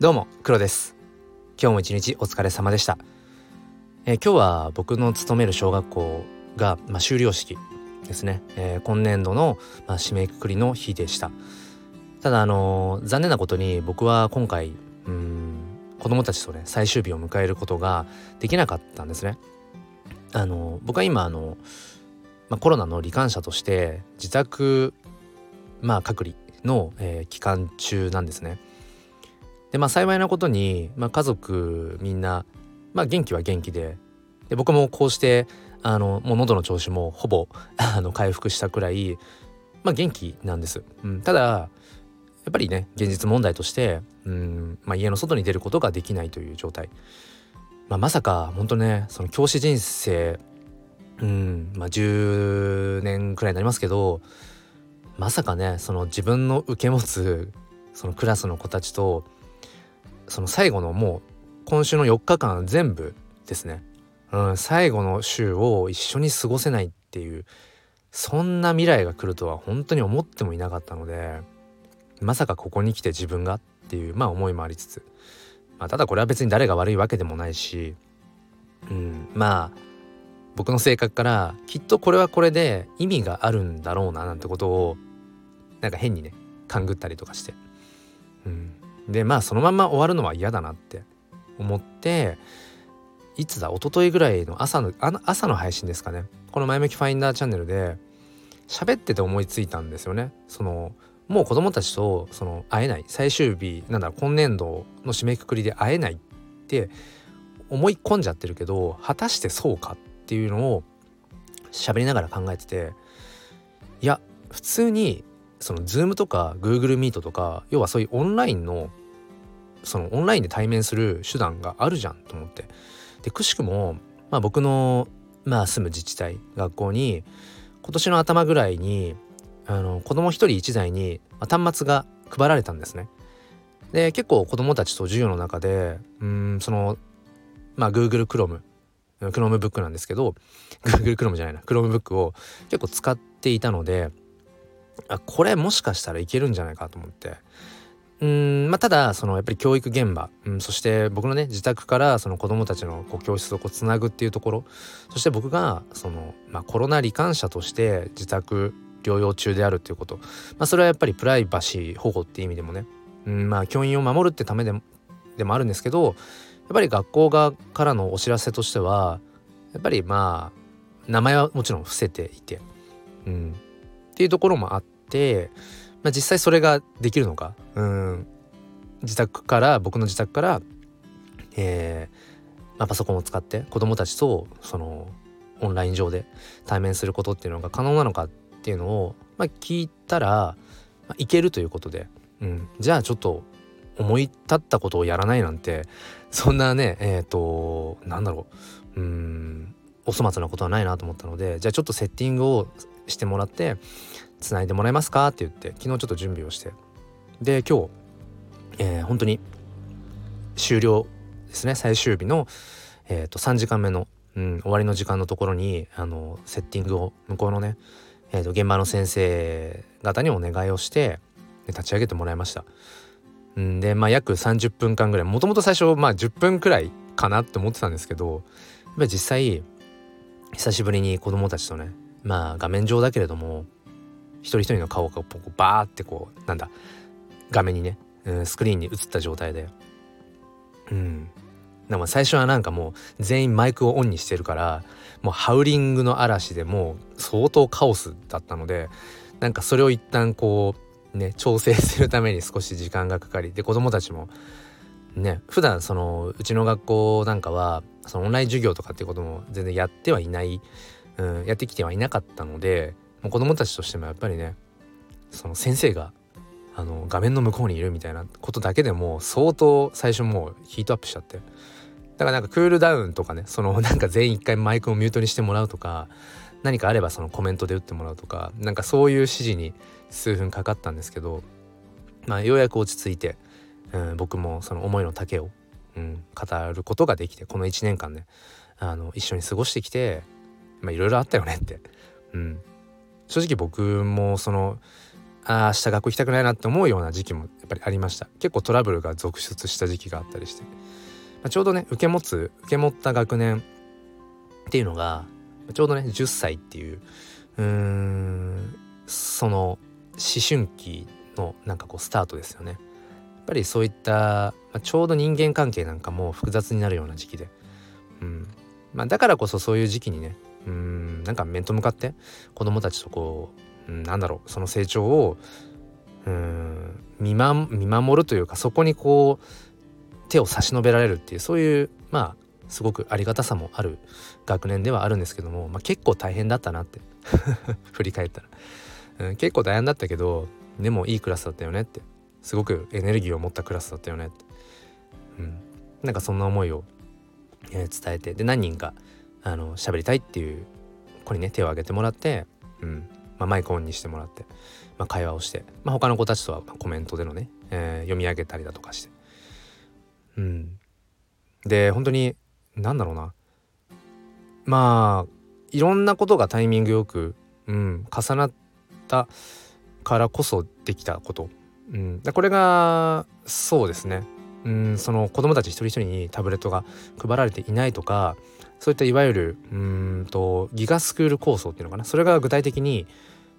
どうも黒です。今日も一日お疲れ様でした、えー、今日は僕の勤める小学校が、まあ、終了式ですね、えー、今年度の、まあ、締めくくりの日でした。ただあのー、残念なことに僕は今回うん子供たちとね最終日を迎えることができなかったんですね。あの僕は今あの、まあ、コロナの罹患者として自宅まあ隔離の、えー、期間中なんですね。でまあ幸いなことに、まあ、家族みんな、まあ、元気は元気でで僕もこうしてあのもう喉の調子もほぼ あの回復したくらい、まあ、元気なんです、うん、ただやっぱりね現実問題として、うんまあ、家の外に出ることができないという状態、まあ、まさか本当ねその教師人生うんまあ10年くらいになりますけどまさかねその自分の受け持つそのクラスの子たちとその最後のもう今週の4日間全部ですね、うん、最後の週を一緒に過ごせないっていうそんな未来が来るとは本当に思ってもいなかったのでまさかここに来て自分がっていうまあ思いもありつつ、まあ、ただこれは別に誰が悪いわけでもないし、うん、まあ僕の性格からきっとこれはこれで意味があるんだろうななんてことをなんか変にね勘ぐったりとかして、でまあそのまま終わるのは嫌だなって思っていつだ？一昨日ぐらいの朝のあの朝の配信ですかね。この「前向きファインダーチャンネル」で喋ってて思いついたんですよね。そのもう子供たちとその会えない。最終日なんだ今年度の締めくくりで会えないって思い込んじゃってるけど果たしてそうかっていうのを喋りながら考えてていや普通にその Zoom とか Google Meet とか要はそういうオンラインのそのオンラインで対面する手段があるじゃんと思ってでくしくも、まあ、僕の、まあ、住む自治体学校に今年の頭ぐらいにあの子供一人一台に、まあ、端末が配られたんですね。で結構子供たちと授業の中でうんそのまあ Google Chrome Chromebook なんですけど Google Chrome じゃないな Chromebook を結構使っていたのであこれもしかしたらいけるんじゃないかと思ってうんまあ、ただそのやっぱり教育現場、うん、そして僕のね自宅からその子どもたちのこう教室をこうつなぐっていうところそして僕がその、まあ、コロナ罹患者として自宅療養中であるっていうこと、まあ、それはやっぱりプライバシー保護っていう意味でもね、うんまあ、教員を守るってためでもでもあるんですけどやっぱり学校側からのお知らせとしてはやっぱりまあ名前はもちろん伏せていて、うん、っていうところもあって、まあ、実際それができるのかうん。自宅から僕の自宅から、えーまあ、パソコンを使って子どもたちとそのオンライン上で対面することっていうのが可能なのかっていうのを、まあ、聞いたら、まあ、いけるということで、うん、じゃあちょっと思い立ったことをやらないなんてそんなねえっ、ー、となんだろう。うん。お粗末なことはないなと思ったのでじゃあちょっとセッティングをしてもらってつないでもらえますかって言って昨日ちょっと準備をしてで今日、えー、本当に終了ですね最終日の、えー、と3時間目の、うん、終わりの時間のところにあのセッティングを向こうのね、えー、と現場の先生方にお願いをして立ち上げてもらいました。んでまあ約30分間ぐらいもともと最初まあ10分くらいかなって思ってたんですけどやっぱり実際久しぶりに子供たちとねまあ画面上だけれども一人一人の顔がこうバーってこうなんだ画面にね、うん、スクリーンに映った状態で。うん。でも最初はなんかもう全員マイクをオンにしてるからもうハウリングの嵐でもう相当カオスだったのでなんかそれを一旦こうね調整するために少し時間がかかりで子供たちもね普段そのうちの学校なんかはそのオンライン授業とかっていうことも全然やってはいないうん、やってきてはいなかったのでもう子供たちとしてもやっぱりねその先生があの画面の向こうにいるみたいなことだけでも相当最初もうヒートアップしちゃってだからなんかクールダウンとかねそのなんか全員一回マイクをミュートにしてもらうとか何かあればそのコメントで打ってもらうとかなんかそういう指示に数分かかったんですけどまあようやく落ち着いて、うん、僕もその思いの丈を、うん、語ることができてこの1年間ねあの一緒に過ごしてきていろいろあったよねって。うん。正直僕もそのあ明日学校行きたくないなって思うような時期もやっぱりありました。結構トラブルが続出した時期があったりして、まあ、ちょうどね受け持つ受け持った学年っていうのがちょうどね10歳っていううーんその思春期のなんかこうスタートですよね。やっぱりそういった、まあ、ちょうど人間関係なんかも複雑になるような時期で、うん。まあ、だからこそそういう時期にねうんなんか面と向かって子供たちとこうなんだろうその成長をうん見,、ま、見守るというかそこにこう手を差し伸べられるっていうそういうまあすごくありがたさもある学年ではあるんですけども、まあ、結構大変だったなって 振り返ったら、うん、結構大変だったけどでもいいクラスだったよねってすごくエネルギーを持ったクラスだったよねって、うん、なんかそんな思いを、えー、伝えてで何人かあの喋りたいっていう子にね手を挙げてもらって、うん、まあ、マイクオンにしてもらって、まあ、会話をして、まあ、他の子たちとはコメントでのね、えー、読み上げたりだとかして。うん、で本当に何だろうな。まあいろんなことがタイミングよく、うん、重なったからこそできたこと、うん、これがそうですね、うん、その子供たち一人一人にタブレットが配られていないとかそういったいわゆるうんとギガスクール構想っていうのかな。それが具体的に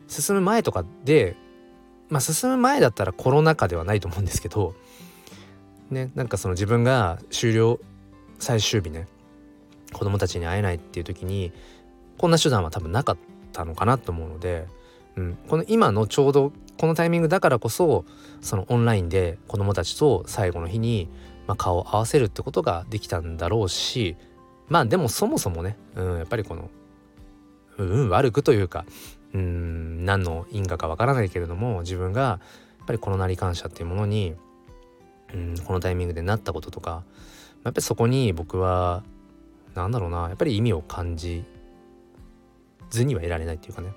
進む前とかでまあ進む前だったらコロナ禍ではないと思うんですけどねなんかその自分が終了最終日ね子供たちに会えないっていう時にこんな手段は多分なかったのかなと思うので、うん、この今のちょうどこのタイミングだからこそそのオンラインで子供たちと最後の日に、まあ、顔を合わせるってことができたんだろうしまあでもそもそもね、うん、やっぱりこの運悪くというかうん何の因果かわからないけれども自分がやっぱりこのなり感謝っていうものにうんこのタイミングでなったこととかやっぱりそこに僕は何だろうなやっぱり意味を感じずにはいられないっていうかね、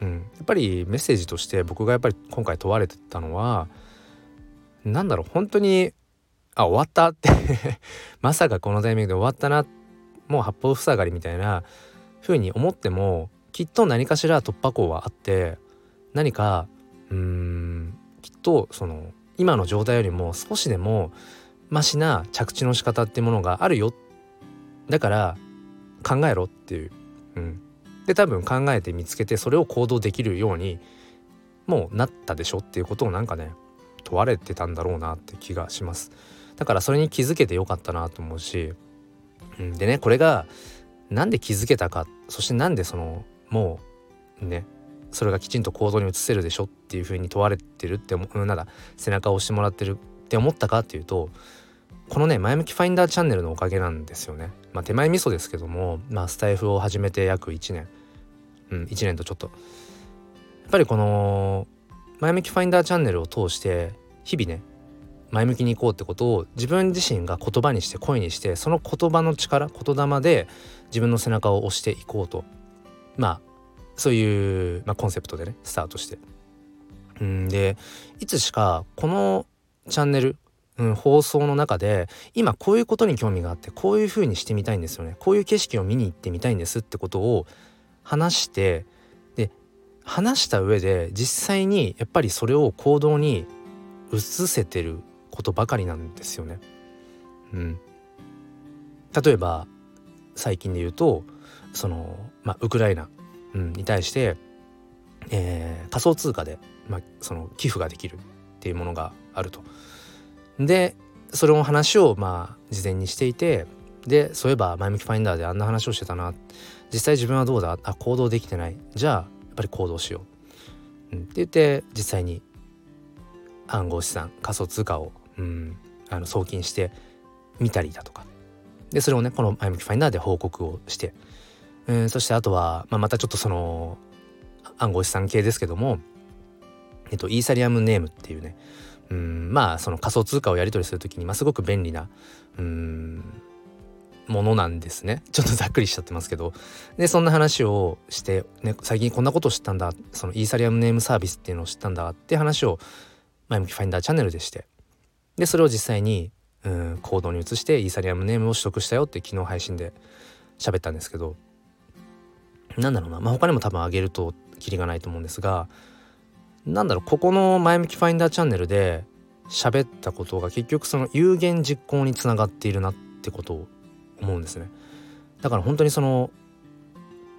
うん、やっぱりメッセージとして僕がやっぱり今回問われてたのは何だろう本当にあ終わったって まさかこのタイミングで終わったなもう八方塞がりみたいな風に思ってもきっと何かしら突破口はあって何かうーんきっとその今の状態よりも少しでもマシな着地の仕方っていうものがあるよ。だから考えろっていう、うん、で多分考えて見つけてそれを行動できるようにもうなったでしょっていうことをなんかね問われてたんだろうなって気がします。だからそれに気づけてよかったなと思うし、うん、でねこれがなんで気づけたかそしてなんでそのもうねそれがきちんと行動に移せるでしょっていうふうに問われてるってなんだ背中を押してもらってるって思ったかっていうとこのね前向きファインダーチャンネルのおかげなんですよね。まあ手前味噌ですけども、まあ、スタイフを始めて約1年。うん1年とちょっと。やっぱりこの前向きファインダーチャンネルを通して日々ね前向きに行こうってことを自分自身が言葉にして声にしてその言葉の力言霊で自分の背中を押していこうと。まあそういう、まあ、コンセプトでねスタートして。うんでいつしかこのチャンネル、うん、放送の中で今こういうことに興味があってこういう風にしてみたいんですよねこういう景色を見に行ってみたいんですってことを話してで話した上で実際にやっぱりそれを行動に移せてることばかりなんですよね。うん、例えば最近で言うとその、まあ、ウクライナ、うん、に対して、えー、仮想通貨で、まあ、その寄付ができるっていうものがあると。でそれの話をまあ事前にしていてでそういえば前向きファインダーであんな話をしてたな。実際自分はどうだ？あ行動できてない。じゃあやっぱり行動しよう、うん、って言って実際に暗号資産仮想通貨を、うん、あの送金してみたりだとか。でそれをねこの前向きファインダーで報告をして、えー、そしてあとは、まあ、またちょっとその暗号資産系ですけどもえっとイーサリアムネームっていうねうんまあその仮想通貨をやり取りする時に、ま、すごく便利なうんものなんですね。ちょっとざっくりしちゃってますけど。でそんな話をして、ね、最近こんなことを知ったんだ。そのイーサリアムネームサービスっていうのを知ったんだって話を前向きファインダーチャンネルでして。でそれを実際にうん行動に移してイーサリアムネームを取得したよって昨日配信で喋ったんですけど。なんだろうな、まあ、他にも多分あげるとキリがないと思うんですがなんだろうここの前向きファインダーチャンネルで喋ったことが結局その有言実行につながっているなってことを思うんですね。だから本当にその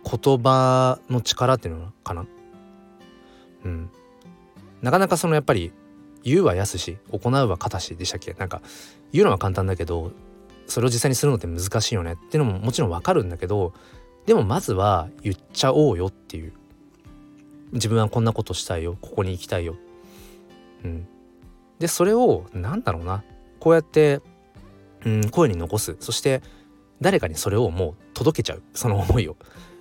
言葉の力っていうのかな。うん。なかなかそのやっぱり言うはやすし行うはかたしでしたっけ。なんか言うのは簡単だけどそれを実際にするのって難しいよねっていうのももちろんわかるんだけどでもまずは言っちゃおうよっていう。自分はこんなことしたいよ。ここに行きたいよ。うん。でそれを何だろうな。こうやって、うん、声に残す。そして誰かにそれをもう届けちゃう。その思いを。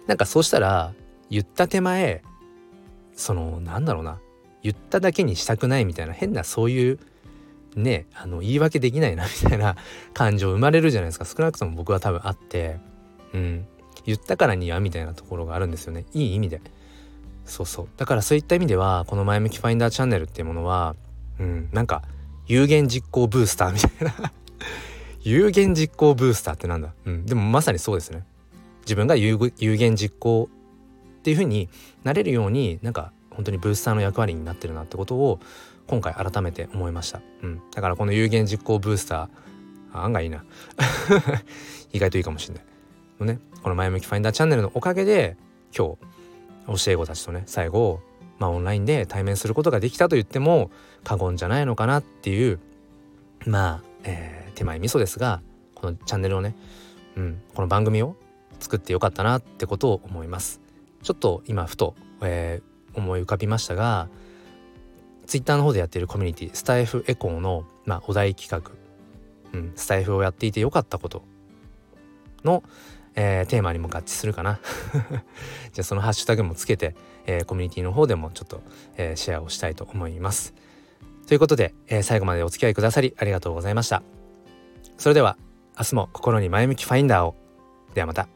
なんかそうしたら言った手前そのなんだろうな。言っただけにしたくないみたいな変なそういうねあの言い訳できないなみたいな感情生まれるじゃないですか。少なくとも僕は多分あってうん。言ったからにはみたいなところがあるんですよね。いい意味で。そうそう。だからそういった意味ではこの前向きファインダーチャンネルっていうものはうんなんか有言実行ブースターみたいな。有言実行ブースターってなんだ？うん。でもまさにそうですね。自分が有言実行っていう風になれるようになんか本当にブースターの役割になってるなってことを今回改めて思いました、うん、だからこの有言実行ブースター案外いいな。意外といいかもしれない。のねこの前向きファインダーチャンネルのおかげで今日教え子たちとね最後まあオンラインで対面することができたと言っても過言じゃないのかなっていうまあ、えー、手前味噌ですがこのチャンネルをね、うん、この番組を作ってよかったなってことを思います。ちょっと今ふと、えー、思い浮かびましたがツイッターの方でやっているコミュニティスタイフエコーの、まあ、お題企画、うん、スタイフをやっていてよかったことの、えー、テーマにも合致するかな。じゃあそのハッシュタグもつけて、えー、コミュニティの方でもちょっと、えー、シェアをしたいと思います。ということで、え最後までお付き合いくださりありがとうございました。それでは明日も心に前向きファインダーを。ではまた。